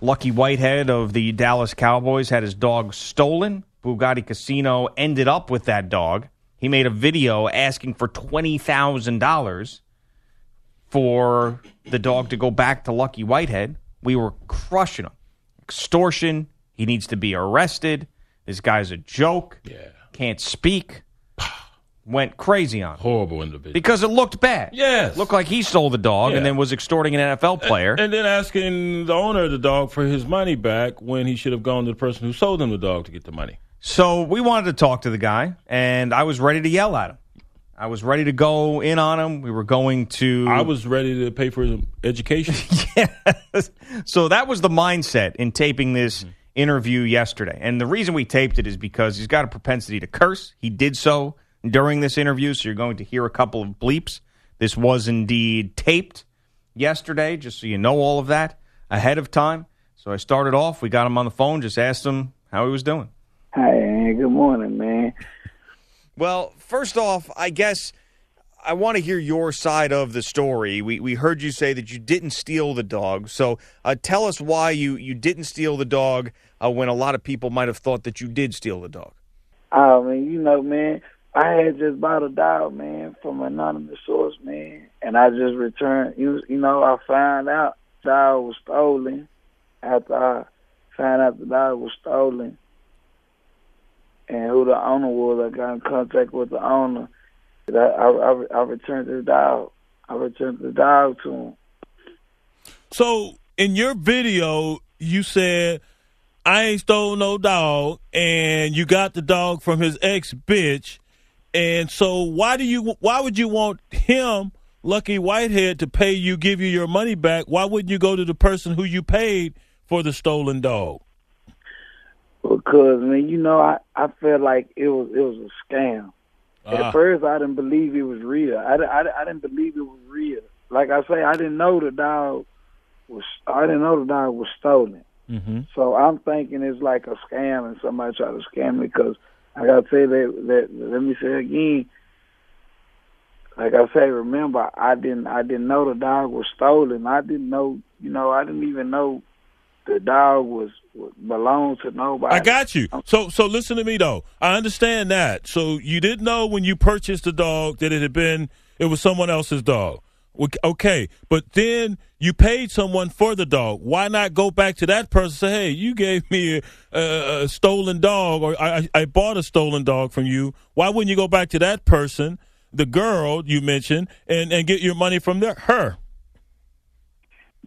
Lucky Whitehead of the Dallas Cowboys had his dog stolen. Bugatti Casino ended up with that dog. He made a video asking for $20,000 for the dog to go back to Lucky Whitehead. We were crushing him. Extortion. He needs to be arrested. This guy's a joke. Yeah. Can't speak. Went crazy on Horrible individual. because it looked bad. Yes. Looked like he stole the dog and then was extorting an NFL player. And then asking the owner of the dog for his money back when he should have gone to the person who sold him the dog to get the money. So we wanted to talk to the guy, and I was ready to yell at him. I was ready to go in on him. We were going to. I was ready to pay for his education. yes. So that was the mindset in taping this mm-hmm. interview yesterday. And the reason we taped it is because he's got a propensity to curse. He did so during this interview, so you're going to hear a couple of bleeps. This was indeed taped yesterday, just so you know all of that ahead of time. So I started off, we got him on the phone, just asked him how he was doing. Hi. Good morning, man. Well, first off, I guess I want to hear your side of the story. We we heard you say that you didn't steal the dog, so uh, tell us why you you didn't steal the dog uh, when a lot of people might have thought that you did steal the dog. Oh, man, you know, man, I had just bought a dog, man, from an anonymous source, man, and I just returned. You, you know, I found out the dog was stolen after I found out the dog was stolen and who the owner was. I got in contact with the owner. I, I, I, I returned the dog. I returned the dog to him. so in your video, you said, I ain't stole no dog, and you got the dog from his ex bitch. And so why do you why would you want him, Lucky Whitehead, to pay you, give you your money back? Why wouldn't you go to the person who you paid for the stolen dog? Because man, you know, I I felt like it was it was a scam. Ah. At first, I didn't believe it was real. I, I, I didn't believe it was real. Like I say, I didn't know the dog was. I didn't know the dog was stolen. Mm-hmm. So I'm thinking it's like a scam, and somebody tried to scam me. Because I gotta say that, that let me say again. Like I say, remember I didn't I didn't know the dog was stolen. I didn't know, you know, I didn't even know the dog was, was belonged to nobody. I got you. Um, so so listen to me though. I understand that. So you didn't know when you purchased the dog that it had been it was someone else's dog. Okay, but then you paid someone for the dog. Why not go back to that person and say, "Hey, you gave me a, a stolen dog, or I, I bought a stolen dog from you." Why wouldn't you go back to that person, the girl you mentioned, and, and get your money from there, her?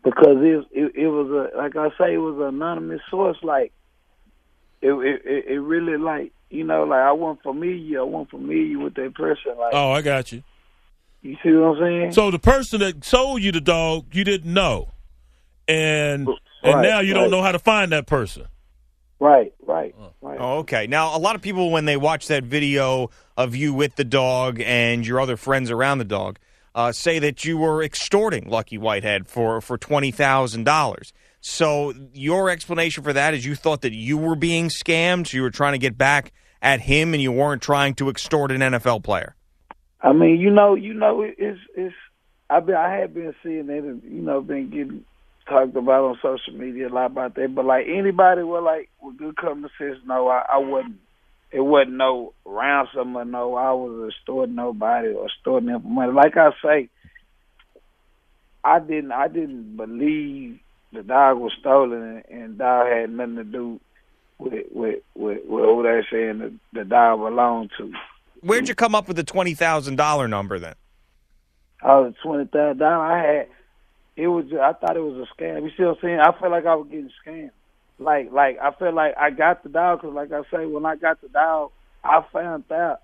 because it, it it was a like I say it was an anonymous source. Like it it it- it really like you know like I wasn't familiar. I wasn't familiar with that person. Like Oh, I got you. You see what I'm saying? So the person that sold you the dog, you didn't know, and and now you don't know how to find that person. right, right, right. Oh, okay. Now, a lot of people, when they watch that video of you with the dog and your other friends around the dog, uh, say that you were extorting Lucky Whitehead for, for $20,000. So, your explanation for that is you thought that you were being scammed, so you were trying to get back at him and you weren't trying to extort an NFL player. I mean, you know, you know, it's it's. I've been I had been seeing it, and you know, been getting talked about on social media a lot about that. But like anybody with like with good common sense, no, I, I wasn't. It wasn't no ransom or no. I was extorting nobody or extorting them money. Like I say, I didn't. I didn't believe the dog was stolen, and, and dog had nothing to do with with with, with who they saying the, the dog belonged to. Where'd you come up with the $20,000 number then? Was twenty thousand dollars. I had it was. I thought it was a scam. You see what I'm saying? I felt like I was getting scammed. Like like I felt like I got the dog because, like I say, when I got the dog, I found out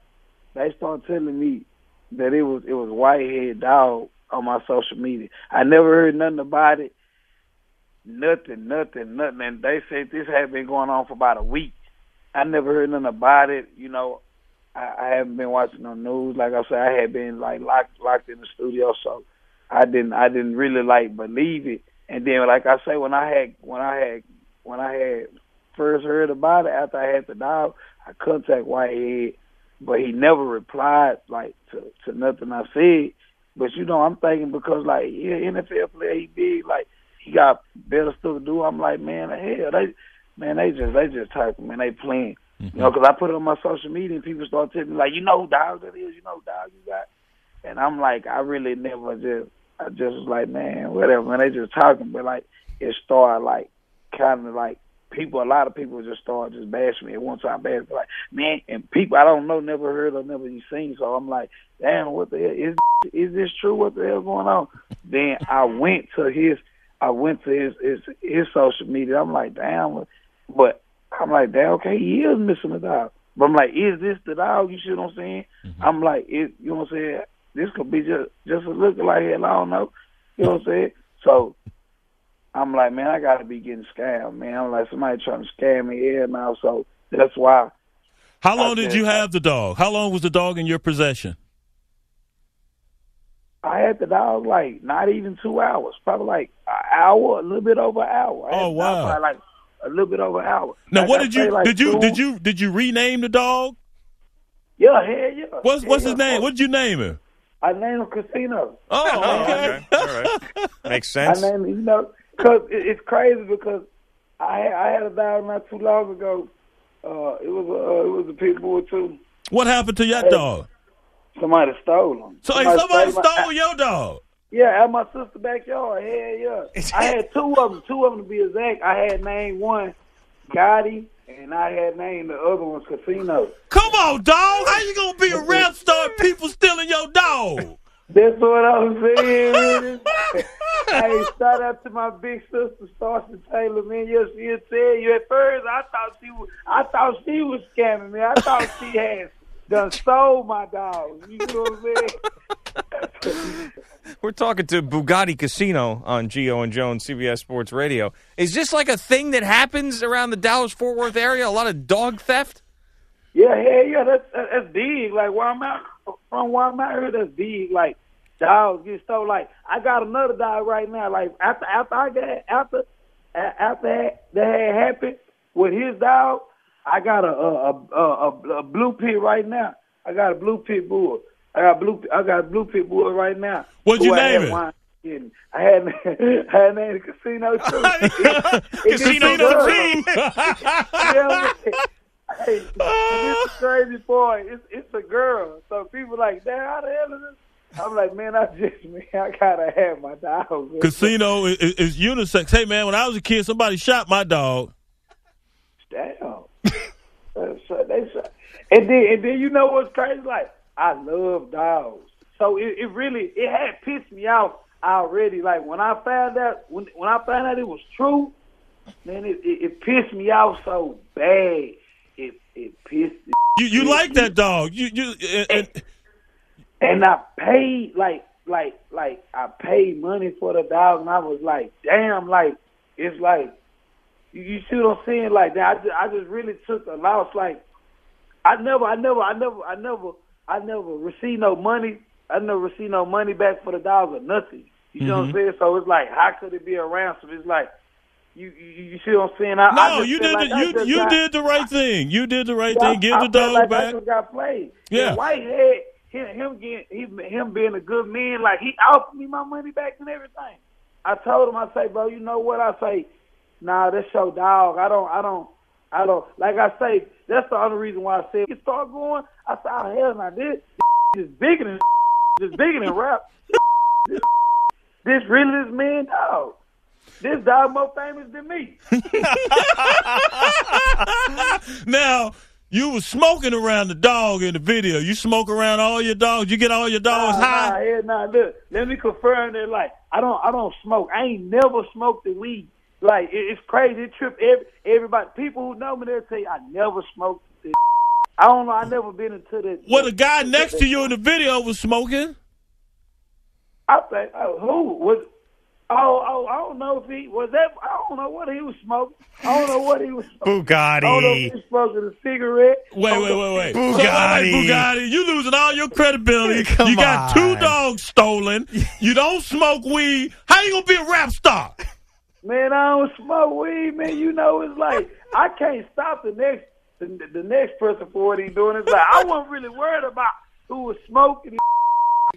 they started telling me that it was it was whitehead dog on my social media. I never heard nothing about it. nothing, nothing, nothing. And they said this had been going on for about a week. I never heard nothing about it. You know, I, I haven't been watching no news. Like I said, I had been like locked locked in the studio, so I didn't I didn't really like believe it. And then, like I say, when I had when I had when I had first heard about it after I had the dog, I contacted Whitehead, but he never replied like to to nothing I said. But you know, I'm thinking because like yeah, NFL player, he big, like he got better stuff to do. I'm like, man, hell, they man, they just they just talking, man, they playing. Mm-hmm. You know, because I put it on my social media and people start telling me like, you know who dog that is, you know who dog you got, and I'm like, I really never just I just was like, man, whatever, man. They just talking, but like it started like kind of like people. A lot of people just started just bashing me at one time. Bashing me, like, man, and people I don't know, never heard or never seen. So I'm like, damn, what the hell is is this true? What the hell going on? then I went to his, I went to his his his social media. I'm like, damn, but I'm like, damn, okay, he is missing a dog. But I'm like, is this the dog? You see what I'm saying? Mm-hmm. I'm like, it, you know what I'm saying? This could be just just a look like hell. I don't know. You know what I'm saying? So I'm like, man, I gotta be getting scammed, man. I'm like, somebody trying to scam me here now. So that's why How long I did said- you have the dog? How long was the dog in your possession? I had the dog like not even two hours, probably like an hour, a little bit over an hour. Oh, wow. like a little bit over an hour. Now, Like what did you like, did you two- did you did you rename the dog? Yeah, hell yeah. What's what's Hell his yeah. name? What did you name him? I named him Casino. Oh, okay. okay. All right. Makes sense. I sense. named him, you know, because it, it's crazy because I had, I had a dog not too long ago. Uh, it was a uh, it was a pit bull too. What happened to your dog? Somebody stole him. So hey, somebody my- stole your dog. Yeah, at my sister's backyard. Hell yeah. I had two of them. Two of them to be exact. I had named one Gotti, and I had named the other one Casino. Come on, dog. How you gonna be a rap star people stealing your dog? That's what I'm saying. hey, shout out to my big sister, Starsha Taylor, man. Yes, she'll tell you. At first, I thought she was, I thought she was scamming me. I thought she had done stole my dog. You know what I'm saying? We're talking to Bugatti Casino on Gio and Jones, CBS Sports Radio. Is this like a thing that happens around the Dallas Fort Worth area? A lot of dog theft? Yeah, yeah, yeah. That's that's big. Like where I'm out from, where I'm out here, that's big. Like dogs get stole. Like I got another dog right now. Like after after I got after after that, that had happened with his dog, I got a a, a a a blue pit right now. I got a blue pit bull. I got blue. I got a blue pit bull right now. What'd you name it? wine in. I had I had named casino too. It- it just Casino a. G. Yeah, hey, it's a crazy boy. It's it's a girl. So people like, damn, how the hell is this? I'm like, man, I just man, I gotta have my dog. Casino is, is unisex. Hey man, when I was a kid, somebody shot my dog. They and then and then you know what's crazy? Like I love dogs. So it, it really it had pissed me off already. Like when I found out when when I found out it was true, man, it, it, it pissed me off so bad. It it pissed You you like that dog? You you and, and, and I paid like like like I paid money for the dog, and I was like, damn, like it's like you, you see what I'm saying? Like that, I just, I just really took a loss. Like I never, I never, I never, I never, I never received no money. I never received no money back for the dog or nothing. You know what I'm mm-hmm. saying? So it's like, how could it be a ransom? It's like. You, you, you see what I'm saying? I, I no, just you did like the, you you got- did the right thing. You did the right I- thing. Give I the dog like I back. just got played. Yeah. And Whitehead, him, him getting him, him being a good man, like he offered me my money back and everything. I told him, I say, bro, you know what? I say, nah, that's your dog. I don't, I don't, I don't. Like I say, that's the only reason why I said it start going. I said, oh hell, now this, this is bigger than, this bigger than rap. This, this really is man dog. This dog more famous than me. now you was smoking around the dog in the video. You smoke around all your dogs. You get all your dogs Nah, high. Nah, yeah, nah, look, let me confirm that. Like, I don't, I don't smoke. I ain't never smoked the weed. Like, it's crazy. It trip every, everybody. People who know me, they'll tell you I never smoked this. I don't know. I never been into the. Well, the guy next to you in the video was smoking. I think uh, who was Oh, oh, I don't know if he was that. I don't know what he was smoking. I don't know what he was smoking. Bugatti. I don't know if he was smoking a cigarette. Wait, wait, wait, wait. Bugatti. So, all right, Bugatti, you losing all your credibility. Come you got on. two dogs stolen. You don't smoke weed. How you gonna be a rap star? Man, I don't smoke weed, man. You know, it's like I can't stop the next the, the next person for what he's doing. It's like I wasn't really worried about who was smoking.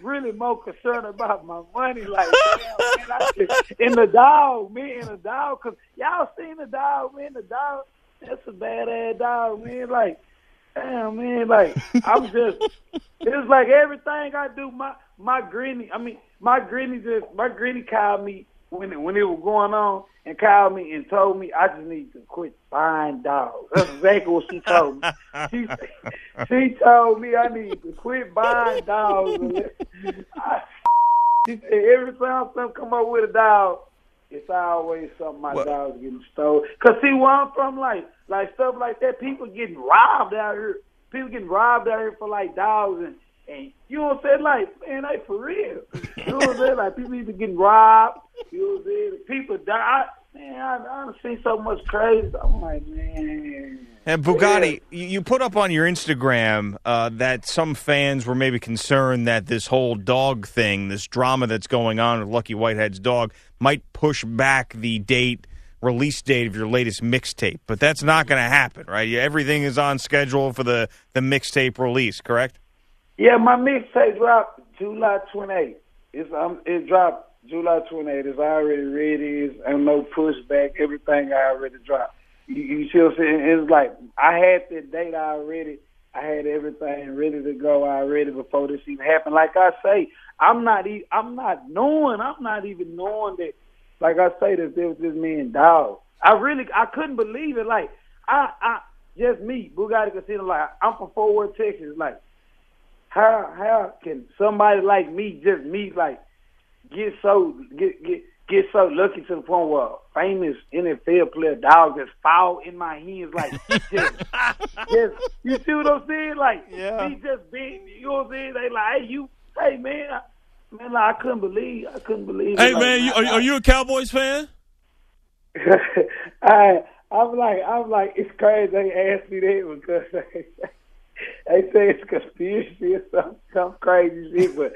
Really more concerned about my money. Like, in the dog, me and the dog, cause y'all seen the dog, man. The dog, that's a bad ass dog, man. Like, damn, man. Like, I'm just. It's like everything I do. My my granny, I mean, my granny just my granny called me when it, when it was going on and called me and told me I just need to quit buying dogs. That's exactly what she told me. She she told me I need to quit buying dogs. I, she said every time something come up with a dog, it's always something my Well- dog's getting stolen. Cause see where I'm from, like like stuff like that, people getting robbed out here. People getting robbed out here for like dogs and and you know what I'm saying? Like, man, they for real. You know what I'm saying? Like people either getting robbed, you know what I'm saying? People die. Man, I, I done seen so much crazy. I'm like, man. And Bugatti, you you put up on your Instagram uh, that some fans were maybe concerned that this whole dog thing, this drama that's going on with Lucky Whitehead's dog, might push back the date, release date of your latest mixtape. But that's not going to happen, right? Everything is on schedule for the, the mixtape release, correct? Yeah, my mixtape dropped July 28th. It's um, it dropped July 28th. It's already ready. It's and no pushback. Everything I already dropped. You, you see what I'm saying? It's like I had the date already. I had everything ready to go already before this even happened. Like I say, I'm not. E- I'm not knowing. I'm not even knowing that. Like I say, that there was this man dog. I really, I couldn't believe it. Like I, I just me, Bugatti Casino. Like I'm from Fort Worth, Texas. Like how how can somebody like me, just me, like get so get get get so lucky to the point where a famous NFL player dog just fall in my hands like just, just you see what I'm saying? Like Yeah. he just been you know what I'm saying? They like, hey you hey man I, man like, I couldn't believe I couldn't believe Hey it. Like, man, you, are, are you a Cowboys fan? I I'm like I'm like it's crazy they asked me that because they, they say it's conspiracy or some some crazy shit. But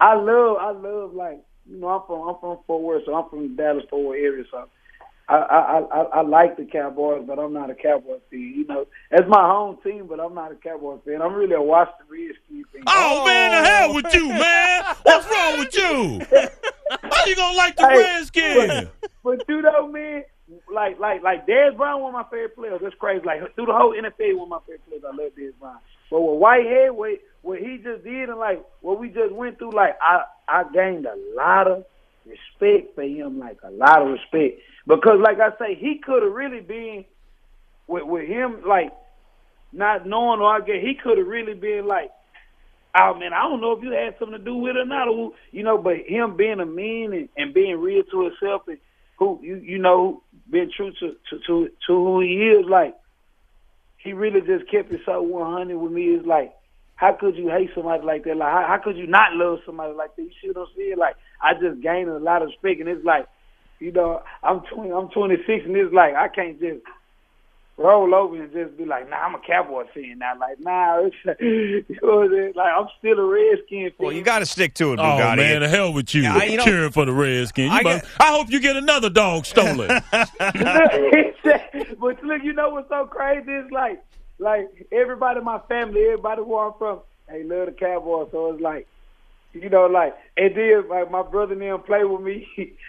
I love I love like you know I'm from I'm from Fort Worth, so I'm from the Dallas Fort Worth area, so. I, I I I like the Cowboys, but I'm not a Cowboys fan. You know, that's my home team, but I'm not a Cowboys fan. I'm really a Washington Redskins fan. Oh, man, the oh. hell with you, man. What's wrong with you? How you gonna like the Hey, Redskins? But you know, man, like like like Dez Brown, one of my favorite players. That's crazy. Like through the whole NFL, one of my favorite players. I love Dez Brown. But with Whitehead, what what he just did, and like what we just went through, like I I gained a lot of respect for him, like a lot of respect, because like I say, he could have really been with with him, like not knowing or I get he could have really been like oh man, I don't know if you had something to do with it or not, or, you know, but him being a man and, and being real to himself and who you you know being true to to to, to who he is, like he really just kept it so one hundred with me. It's like, how could you hate somebody like that? Like, how, how could you not love somebody like that? You see what I'm saying? Like, I just gained a lot of respect, and it's like, you know, I'm twenty, I'm 26, and it's like I can't just roll over and just be like, nah, I'm a Cowboy fan now. Like, nah, it's, you know what I'm saying? Like, I'm still a Redskin fan. Well, you got to stick to it, Bugatti. Oh Bugatti. man, the hell with you! Yeah, I- you know- cheering for the Redskins. You I must- get- I hope you get another dog stolen. but look, you know what's so crazy? It's like, like everybody in my family, everybody where I'm from, they love the Cowboys. So it's like, you know, like, and then like my brother and them play with me.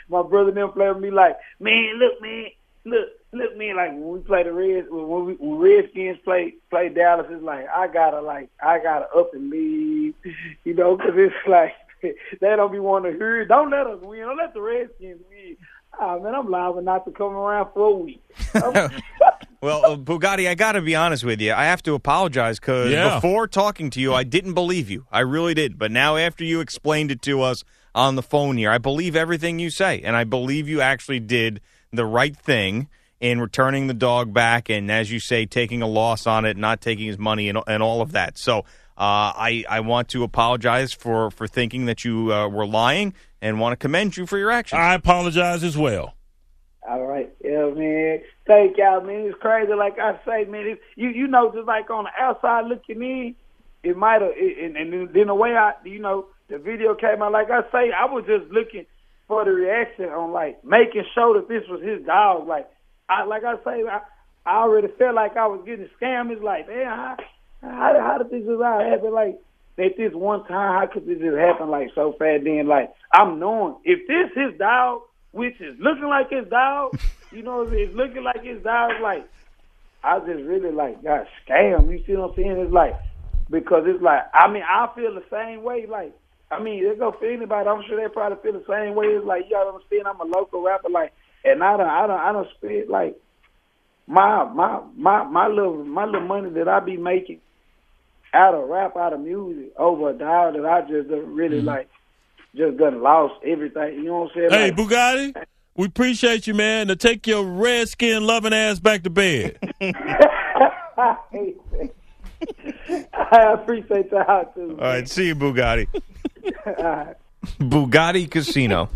my brother and them play with me like, man, look, man, look, look, man. Like when we play the Reds, when we when Redskins play play Dallas, it's like I gotta like I gotta up and leave, you know, because it's like they don't be wanting to hear. it. Don't let us win. Don't let the Redskins win. Ah man, I'm liable not to come around for a week. Well, uh, Bugatti, I got to be honest with you. I have to apologize because Yeah. before talking to you, I didn't believe you. I really did. But now, after you explained it to us on the phone here, I believe everything you say. And I believe you actually did the right thing in returning the dog back and, as you say, taking a loss on it, not taking his money, and, and all of that. So Uh, I I want to apologize for for thinking that you uh, were lying, and want to commend you for your actions. I apologize as well. All right, yeah, man. Thank y'all, man. It's crazy. Like I say, man, it's, you you know, just like on the outside looking in, it might have, and, and then the way I, you know, the video came out. Like I say, I was just looking for the reaction on like making sure that this was his dog. Like I, like I say, I, I already felt like I was getting scammed. It's like, man, how, how, how did this just happen? Like at this one time, how could this just happen like so fast? Then like I'm knowing if this his dog, which is looking like his dog, you know, it's looking like his dog. Like I just really like got scammed. You see what I'm saying? It's like because it's like I mean I feel the same way. Like I mean they go for anybody. I'm sure they probably feel the same way. It's like gotta understand I'm a local rapper. Like and I don't I don't I don't spend like my my my my little my little money that I be making out of rap, out of music, over a dollar that I just done really Mm-hmm. like just done lost everything. You know what I'm saying? Hey, Like, Bugatti, we appreciate you, man. To take your red skin loving ass back to bed. I appreciate that too. All right, see you, Bugatti. Bugatti Casino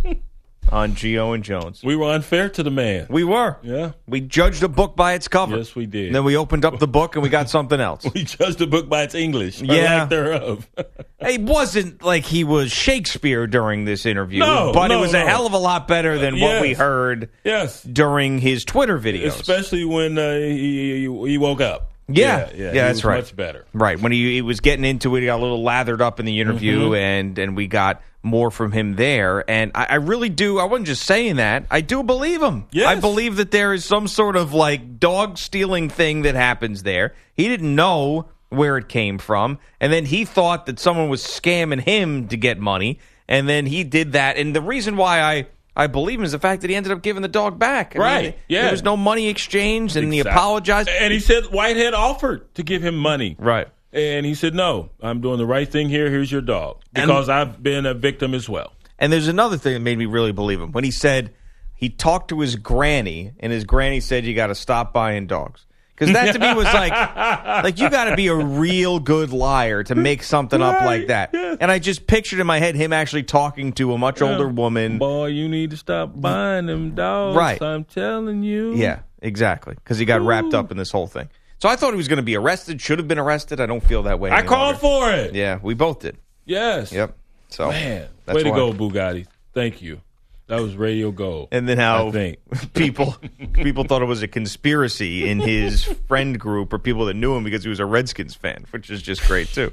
on Gio and Jones. we were unfair to the man. We were. Yeah. We judged a book by its cover. Yes, we did. And then we opened up the book and we got something else. We judged a book by its English. Yeah. lack thereof. It wasn't like he was Shakespeare during this interview, No, but it no, was a hell of a lot better than what we heard yes. during his Twitter videos. Especially when uh, he he woke up. Yeah. yeah, Yeah, that's right. Much better. Right when he, he was getting into it, he got a little lathered up in the interview, Mm-hmm. and and we got more from him there. And I, I really do. I wasn't just saying that. I do believe him. Yes. I believe that there is some sort of like dog stealing thing that happens there. He didn't know where it came from, and then he thought that someone was scamming him to get money, and then he did that. And the reason why I. I believe him is the fact that he ended up giving the dog back. I mean, Right, yeah. There was no money exchanged, and he apologized. And he said Whitehead offered to give him money. Right. And he said, no, I'm doing the right thing here. Here's your dog. And- Because I've been a victim as well. And there's another thing that made me really believe him when he said he talked to his granny, and his granny said you got to stop buying dogs. Because that to me was like, like you got to be a real good liar to make something up like that. yeah. And I just pictured in my head him actually talking to a much older woman. Boy, you need to stop buying them dogs. Right. I'm telling you. Yeah, exactly. Because he got wrapped up in this whole thing. So I thought he was going to be arrested. Should have been arrested. I don't feel that way. I called for it. Yeah, we both did. Yes. Yep. So Man, that's way to go, Bugatti. Thank you. That was radio gold. and then how people people thought it was a conspiracy in his friend group or people that knew him because he was a Redskins fan, which is just great too.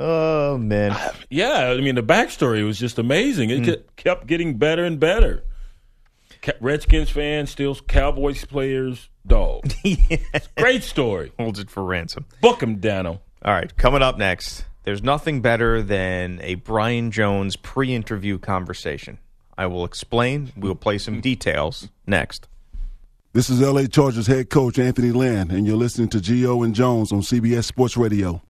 Oh man, Yeah, I mean the backstory was just amazing. It hmm. ke- kept getting better and better. Redskins fans, steals Cowboys players, dog. Great story. holds it for ransom. Book him, Danno. All right, coming up next, there's nothing better than a Brian Jones pre-interview conversation. I will explain. We will play some details next. This is LA Chargers head coach Anthony Lynn, and you're listening to Gio and Jones on CBS Sports Radio.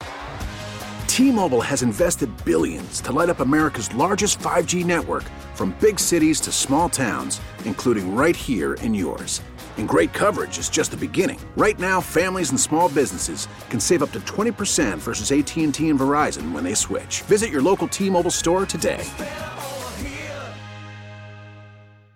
T-Mobile has invested billions to light up America's largest 5G network from big cities to small towns, including right here in yours. And great coverage is just the beginning. Right now, families and small businesses can save up to 20% versus AT&T and Verizon when they switch. Visit your local T-Mobile store today.